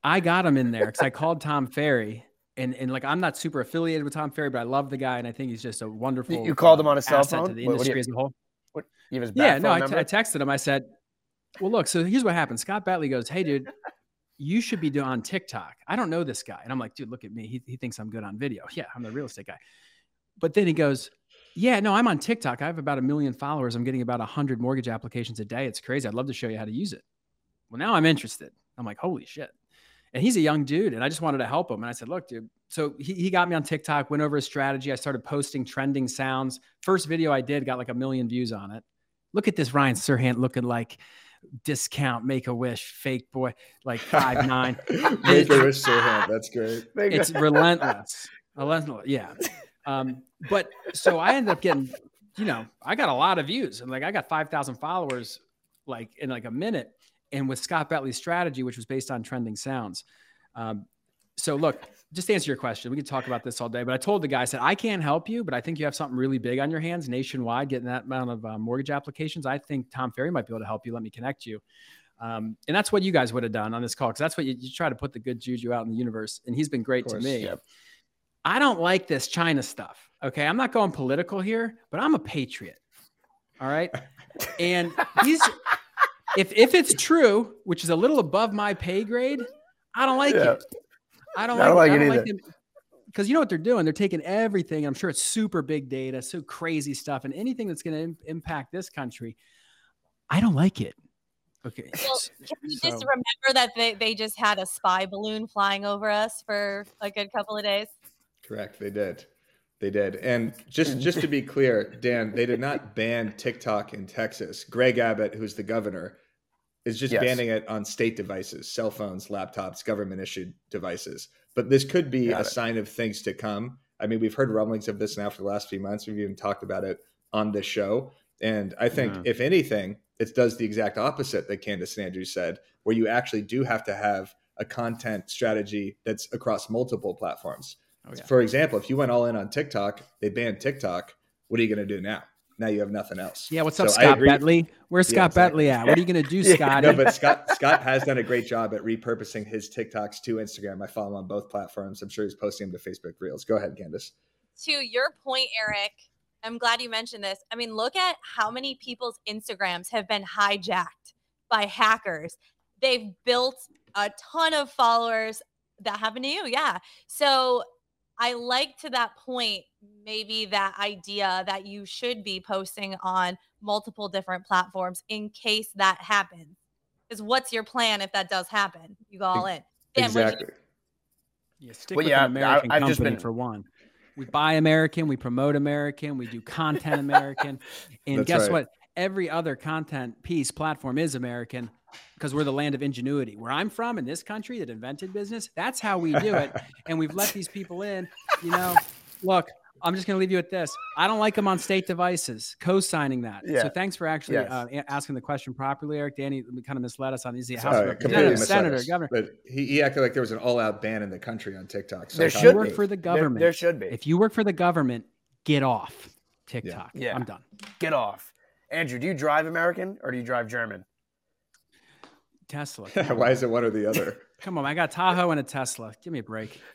Speaker 3: I got him in there because I called Tom Ferry, and and like I'm not super affiliated with Tom Ferry, but I love the guy, and I think he's just a wonderful.
Speaker 2: You- called
Speaker 3: uh,
Speaker 2: him on a cell phone?
Speaker 3: to the
Speaker 2: What- what
Speaker 3: industry
Speaker 2: you-
Speaker 3: as a whole.
Speaker 2: What, you have his
Speaker 3: Yeah, no, I. I texted him. I said, "Well, look. So here's what happened. Scott Batley goes, "Hey, dude, you should be doing on TikTok. I don't know this guy." And I'm like, "Dude, look at me. He, he thinks I'm good on video. Yeah, I'm the real estate guy." But then he goes, "Yeah, no, I'm on TikTok. I have about a million followers. I'm getting about hundred mortgage applications a day. It's crazy. I'd love to show you how to use it." Well, now I'm interested. I'm like, "Holy shit!" And he's a young dude, and I just wanted to help him. And I said, "Look, dude." So he, he got me on TikTok, went over his strategy. I started posting trending sounds. First video I did got like a million views on it. Look at this Ryan Serhant looking like discount, make a wish, fake boy, like five nine.
Speaker 1: Make a wish, Serhant. That's great.
Speaker 3: It's relentless. relentless. Yeah. Um, but so I ended up getting, you know, I got a lot of views and like I got 5,000 followers like in like a minute. And with Scott Betley's strategy, which was based on trending sounds. Um, so look, just to answer your question, we could talk about this all day, but I told the guy, I said, I can't help you, but I think you have something really big on your hands nationwide, getting that amount of uh, mortgage applications. I think Tom Ferry might be able to help you. Let me connect you. Um, and that's what you guys would have done on this call. Cause that's what you, you try to put the good juju out in the universe. And he's been great to me.
Speaker 2: yep.
Speaker 3: I don't like this China stuff. Okay. I'm not going political here, but I'm a patriot. All right. And he's, if, if it's true, which is a little above my pay grade, I don't like
Speaker 2: Yeah.
Speaker 3: it. I don't
Speaker 2: I don't
Speaker 3: like,
Speaker 2: like
Speaker 3: I
Speaker 2: it
Speaker 3: don't
Speaker 2: either.
Speaker 3: like because you know what they're doing? They're taking everything. I'm sure it's super big data, so crazy stuff, and anything that's going to Im- impact this country. I don't like it. Okay.
Speaker 4: Well, Can you just
Speaker 3: So-
Speaker 4: remember that they, they just had a spy balloon flying over us for a good couple of days?
Speaker 1: Correct. They did. They did. And just just to be clear, Dan, they did not ban TikTok in Texas. Greg Abbott, who's the governor, is just
Speaker 2: Yes.
Speaker 1: banning it on state devices, cell phones, laptops, government issued devices. But this could be
Speaker 2: Got
Speaker 1: a
Speaker 2: it.
Speaker 1: sign of things to come. I mean, we've heard rumblings of this now for the last few months. We've even talked about it on this show. And I think,
Speaker 3: Yeah.
Speaker 1: if anything, it does the exact opposite that Candace and Andrew said, where you actually do have to have a content strategy that's across multiple platforms.
Speaker 3: Oh, yeah.
Speaker 1: For example, if you went all in on TikTok, they banned TikTok. What are you going to do now? Now you have nothing else.
Speaker 3: Yeah, what's up,
Speaker 1: So I
Speaker 3: Scott
Speaker 1: agree-
Speaker 3: Bentley? Where's
Speaker 1: Yeah,
Speaker 3: Scott
Speaker 1: exactly.
Speaker 3: Bentley at? What are you gonna do, Scott?
Speaker 1: No, but Scott Scott has done a great job at repurposing his TikToks to Instagram. I follow him on both platforms. I'm sure he's posting them to Facebook Reels. Go ahead, Candace.
Speaker 4: to your point, Eric, I'm glad you mentioned this. I mean, look at how many people's Instagrams have been hijacked by hackers. They've built a ton of followers that happen to you. Yeah. So I like to that point, maybe that idea that you should be posting on multiple different platforms in case that happens. Because what's your plan if that does happen? You go all in. Dan, what'd you-
Speaker 1: exactly.
Speaker 3: Yeah, stick
Speaker 2: Well,
Speaker 3: with
Speaker 2: yeah, I-
Speaker 3: an American
Speaker 2: I've just
Speaker 3: company
Speaker 2: been-
Speaker 3: for one. We buy American, we promote American, we do content American, and
Speaker 1: That's
Speaker 3: guess
Speaker 1: right.
Speaker 3: what? Every other content piece platform is American because we're the land of ingenuity. Where I'm from in this country that invented business, that's how we do it, and we've let these people in. You know, look, I'm just going to leave you with this. I don't like them on state devices. Co-signing that.
Speaker 2: Yeah.
Speaker 3: So thanks for actually
Speaker 2: Yes.
Speaker 3: uh, asking the question properly, Eric. Danny kind of misled us on these. House of
Speaker 1: completely
Speaker 3: Representatives,
Speaker 1: misled
Speaker 3: Senator,
Speaker 1: us.
Speaker 3: Governor.
Speaker 1: But he, he acted like there was an all-out ban in the country on TikTok. So
Speaker 2: There should
Speaker 3: work
Speaker 1: he?
Speaker 3: for the government,
Speaker 2: there should be.
Speaker 3: if you work for the government, get off TikTok.
Speaker 2: Yeah.
Speaker 3: I'm done.
Speaker 2: Get off. Andrew, do you drive American or do you drive German?
Speaker 3: Tesla.
Speaker 1: Why is it one or the other?
Speaker 3: Come on, I got Tahoe and a Tesla. Give me a break.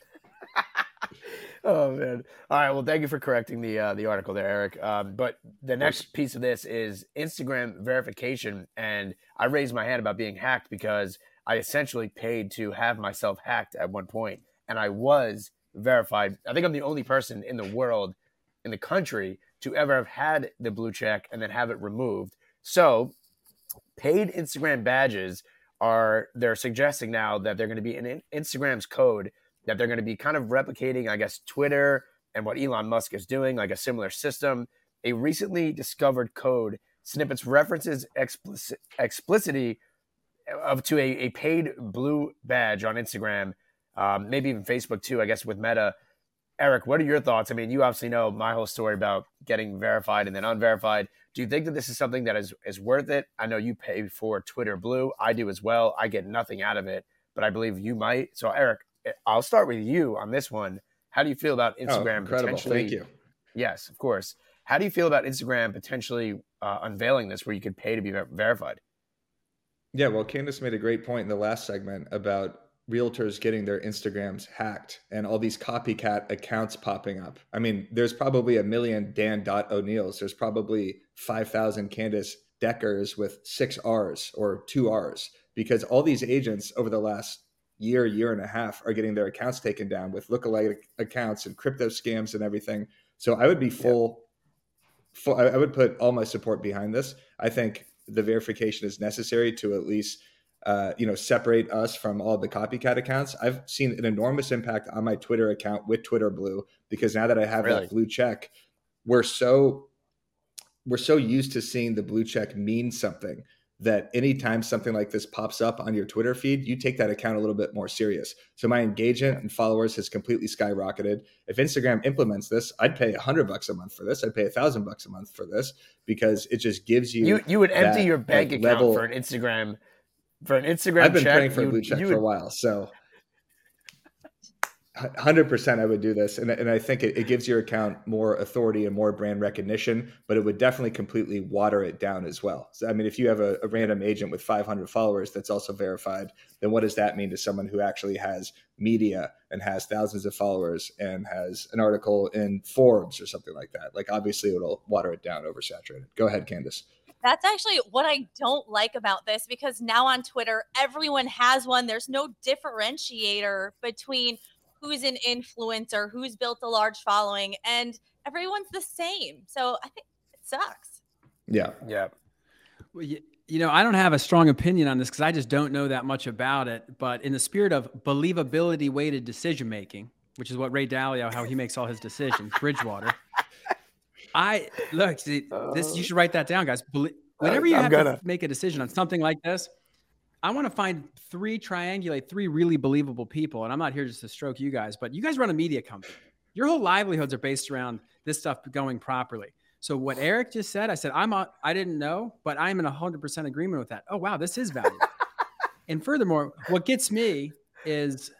Speaker 2: Oh man! All right. Well, thank you for correcting the uh, the article there, Eric. Um, but the next piece of this is Instagram verification, and I raised my hand about being hacked because I essentially paid to have myself hacked at one point, and I was verified. I think I'm the only person in the world, in the country, to ever have had the blue check and then have it removed. So, paid Instagram badges are they're suggesting now that they're going to be in Instagram's code that they're going to be kind of replicating, I guess, Twitter and what Elon Musk is doing, like a similar system. A recently discovered code snippets references explicit, explicitity of to a, a paid blue badge on Instagram, um, maybe even Facebook too, I guess, with Meta. Eric, what are your thoughts? I mean, you obviously know my whole story about getting verified and then unverified. Do you think that this is something that is, is worth it? I know you pay for Twitter Blue. I do as well. I get nothing out of it, but I believe you might. So, Eric, I'll start with you on this one. How do you feel about
Speaker 1: Oh,
Speaker 2: Instagram
Speaker 1: incredible.
Speaker 2: potentially?
Speaker 1: Thank you.
Speaker 2: Yes, of course. How do you feel about Instagram potentially uh, unveiling this where you could pay to be ver- verified?
Speaker 1: Yeah, well, Candace made a great point in the last segment about realtors getting their Instagrams hacked and all these copycat accounts popping up. I mean, there's probably a million Dan Dot Oneils. There's probably 5,000 Candace Deckers with six R's or two R's because all these agents over the last year, year and a half are getting their accounts taken down with lookalike accounts and crypto scams and everything. So I would be full, full I I would put all my support behind this. I think the verification is necessary to at least uh, you know separate us from all the copycat accounts. I've seen an enormous impact on my Twitter account with Twitter Blue because now that I have
Speaker 2: Really?
Speaker 1: that blue check, we're so we're so used to seeing the blue check mean something that anytime something like this pops up on your Twitter feed, you take that account a little bit more serious. So my engagement and followers has completely skyrocketed. If Instagram implements this, I'd pay a hundred bucks a month for this. I'd pay a thousand bucks a month for this because it just gives you.
Speaker 2: You you would empty your bank account
Speaker 1: level-
Speaker 2: for an Instagram for an Instagram
Speaker 1: I've been
Speaker 2: check.
Speaker 1: praying for
Speaker 2: you,
Speaker 1: a blue check
Speaker 2: you
Speaker 1: for a while, so hundred percent I would do this, and and I think it, it gives your account more authority and more brand recognition, but it would definitely completely water it down as well. So I mean, if you have a, a random agent with 500 followers that's also verified, then what does that mean to someone who actually has media and has thousands of followers and has an article in Forbes or something like that? Like obviously it'll water it down, oversaturate it. Go ahead, Candace.
Speaker 4: That's actually what I don't like about this because now on Twitter, everyone has one. There's no differentiator between who's an influencer, who's built a large following, and everyone's the same. So I think it sucks.
Speaker 1: Yeah.
Speaker 2: Yeah.
Speaker 3: Well, you, you know, I don't have a strong opinion on this because I just don't know that much about it. But in the spirit of believability weighted decision making, which is what Ray Dalio, how he makes all his decisions, Bridgewater. I look, see, this you uh, should write that down, guys. Whenever you
Speaker 2: I'm
Speaker 3: have
Speaker 2: gonna.
Speaker 3: to make a decision on something like this, I want to find three, triangulate three really believable people. And I'm not here just to stroke you guys, but you guys run a media company. Your whole livelihoods are based around this stuff going properly. So what Eric just said, I said I'm a, I didn't know, but I'm in hundred percent agreement with that. Oh wow, this is valuable. and furthermore, what gets me is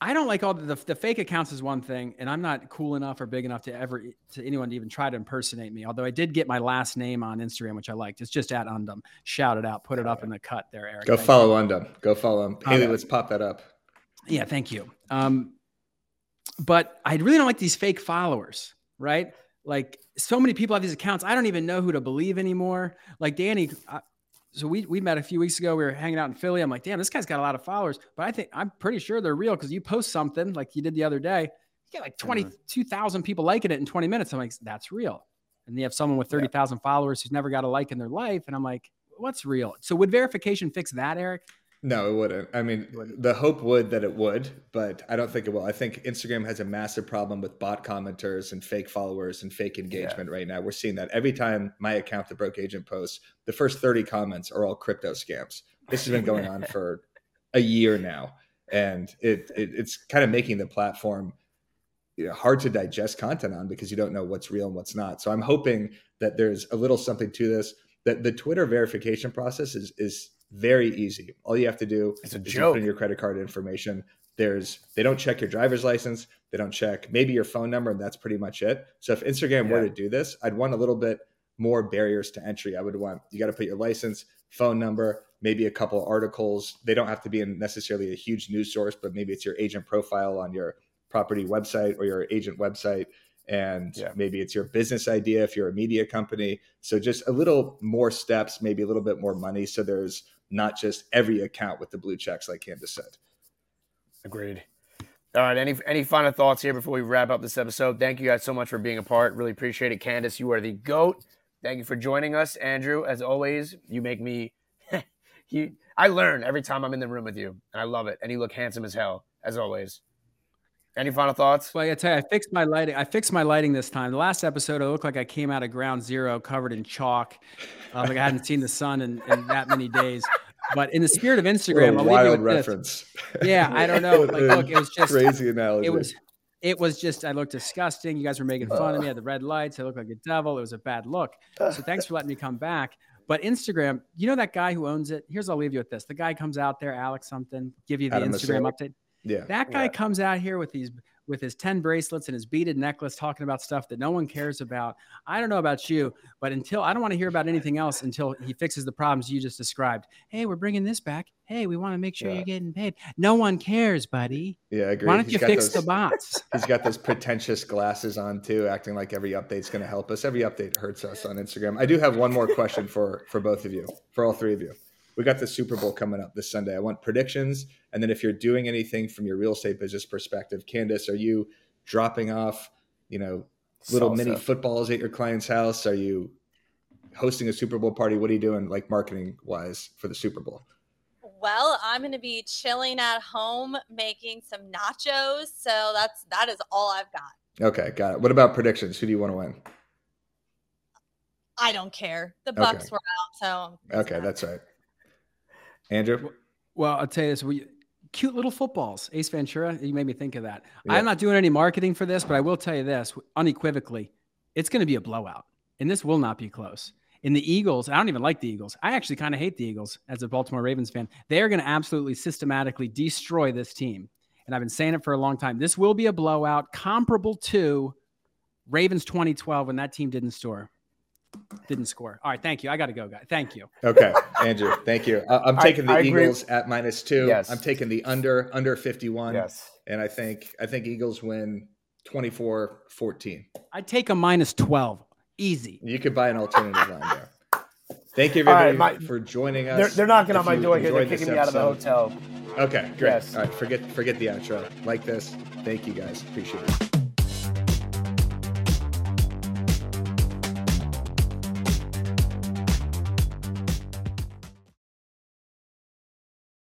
Speaker 3: I don't like all the, the, the fake accounts is one thing, and I'm not cool enough or big enough to ever to anyone to even try to impersonate me. Although I did get my last name on Instagram, which I liked. It's just at Undem. Shout it out. Put it up in the cut there, Eric.
Speaker 1: Go
Speaker 3: Thank
Speaker 1: follow
Speaker 3: you.
Speaker 1: Undem. Go follow him. Haley, let's pop that up.
Speaker 3: Yeah, thank you. Um, but I really don't like these fake followers, right? Like so many people have these accounts. I don't even know who to believe anymore. Like Danny, I, so we we met a few weeks ago. We were hanging out in Philly. I'm like, damn, this guy's got a lot of followers, but I think I'm pretty sure they're real because you post something like you did the other day. You get like mm-hmm. 22,000 people liking it in 20 minutes. I'm like, that's real. And you have someone with 30,000 followers who's never got a like in their life. And I'm like, what's real? So would verification fix that, Eric?
Speaker 1: No, it wouldn't. I mean, the hope would that it would, but I don't think it will. I think Instagram has a massive problem with bot commenters and fake followers and fake engagement right now. We're seeing that every time my account, the Broke Agent, posts, the first 30 comments are all crypto scams. This has been going on for a year now, and it, it it's kind of making the platform you know, hard to digest content on because you don't know what's real and what's not. So I'm hoping that there's a little something to this. That the Twitter verification process is is very easy. All you have to do
Speaker 2: It's a
Speaker 1: is
Speaker 2: joke.
Speaker 1: put in your credit card information. There's they don't check your driver's license, they don't check maybe your phone number, and that's pretty much it. So if Instagram were to do this, I'd want a little bit more barriers to entry. I would want you got to put your license, phone number, maybe a couple articles. They don't have to be in necessarily a huge news source, but maybe it's your agent profile on your property website or your agent website and
Speaker 2: Yeah.
Speaker 1: maybe it's your business idea if you're a media company so just a little more steps maybe a little bit more money so there's not just every account with the blue checks like candace said
Speaker 2: Agreed. All right. Any any final thoughts here before we wrap up this episode? Thank you guys so much for being a part. Really appreciate it. Candace, you are the goat. Thank you for joining us, Andrew. As always, you make me. you, I learn every time I'm in the room with you, and I love it. And you look handsome as hell, as always. Any final thoughts?
Speaker 3: Well, I gotta tell you, I fixed my lighting. I fixed my lighting this time. The last episode, it looked like I came out of ground zero covered in chalk. Uh, like I hadn't seen the sun in, in that many days. But in the spirit of Instagram,
Speaker 1: What
Speaker 3: I'll
Speaker 1: a
Speaker 3: leave you
Speaker 1: wild
Speaker 3: with this.
Speaker 1: reference
Speaker 3: Yeah, I don't know. Like, look, it was just
Speaker 1: crazy analogy
Speaker 3: it was it was just I looked disgusting. You guys were making fun of me. I had the red lights. I looked like a devil. It was a bad look. So thanks for letting me come back. But Instagram, you know that guy who owns it. Here's I'll leave you with this. The guy comes out there, Alex something, give you the
Speaker 1: Adam
Speaker 3: Instagram
Speaker 1: Mosseri.
Speaker 3: update.
Speaker 1: Yeah
Speaker 3: That guy
Speaker 2: Yeah.
Speaker 3: comes out here with these with his 10 bracelets and his beaded necklace talking about stuff that no one cares about. I don't know about you, but until I don't want to hear about anything else until he fixes the problems you just described. Hey, we're bringing this back. Hey, we want to make sure
Speaker 1: Yeah.
Speaker 3: you're getting paid. No one cares, buddy.
Speaker 1: yeah I agree
Speaker 3: Why don't
Speaker 1: He's
Speaker 3: you
Speaker 1: got
Speaker 3: fix
Speaker 1: those-
Speaker 3: the bots?
Speaker 1: He's got those pretentious glasses on too, acting like every update's going to help us. Every update hurts us on Instagram. I do have one more question for for both of you, for all three of you. We got the Super Bowl coming up this Sunday. I want predictions, and then if you're doing anything from your real estate business perspective, Candace, are you dropping off, you know, little mini footballs at your client's house? Are you hosting a Super Bowl party? What are you doing, like marketing wise, for the Super Bowl?
Speaker 4: Well, I'm going to be chilling at home making some nachos. So that's that is all I've got.
Speaker 1: Okay, got it. What about predictions? Who do you want to win?
Speaker 4: I don't care. The
Speaker 1: Okay.
Speaker 4: Bucs were out, so
Speaker 1: Okay, that's right. Andrew,
Speaker 3: Well, I'll tell you this. We, cute little footballs. Ace Ventura, you made me think of that.
Speaker 1: Yeah.
Speaker 3: I'm not doing any marketing for this, but I will tell you this unequivocally it's going to be a blowout, and this will not be close. In the Eagles, I don't even like the Eagles. I actually kind of hate the Eagles as a Baltimore Ravens fan. They are going to absolutely systematically destroy this team. And I've been saying it for a long time. This will be a blowout comparable to Ravens 2012 when that team didn't score. Didn't score. All right. Thank you. I got to go, guys. Thank you.
Speaker 1: Okay, Andrew, thank you. I, I'm
Speaker 2: I-
Speaker 1: taking the
Speaker 2: I agree.
Speaker 1: Eagles at minus two.
Speaker 2: Yes.
Speaker 1: I'm taking the under under 51.
Speaker 2: Yes.
Speaker 1: And I think I think Eagles win 24-14.
Speaker 3: I'd take a minus 12. Easy.
Speaker 1: You could buy an alternative line there. Thank you
Speaker 2: All right,
Speaker 1: everybody
Speaker 2: my-
Speaker 1: for joining us.
Speaker 2: They're, they're knocking
Speaker 1: If
Speaker 2: on my door here. They're kicking me out of the hotel.
Speaker 1: Okay, great.
Speaker 2: Yes.
Speaker 1: All right, forget forget the outro. Like this. Thank you guys. Appreciate it.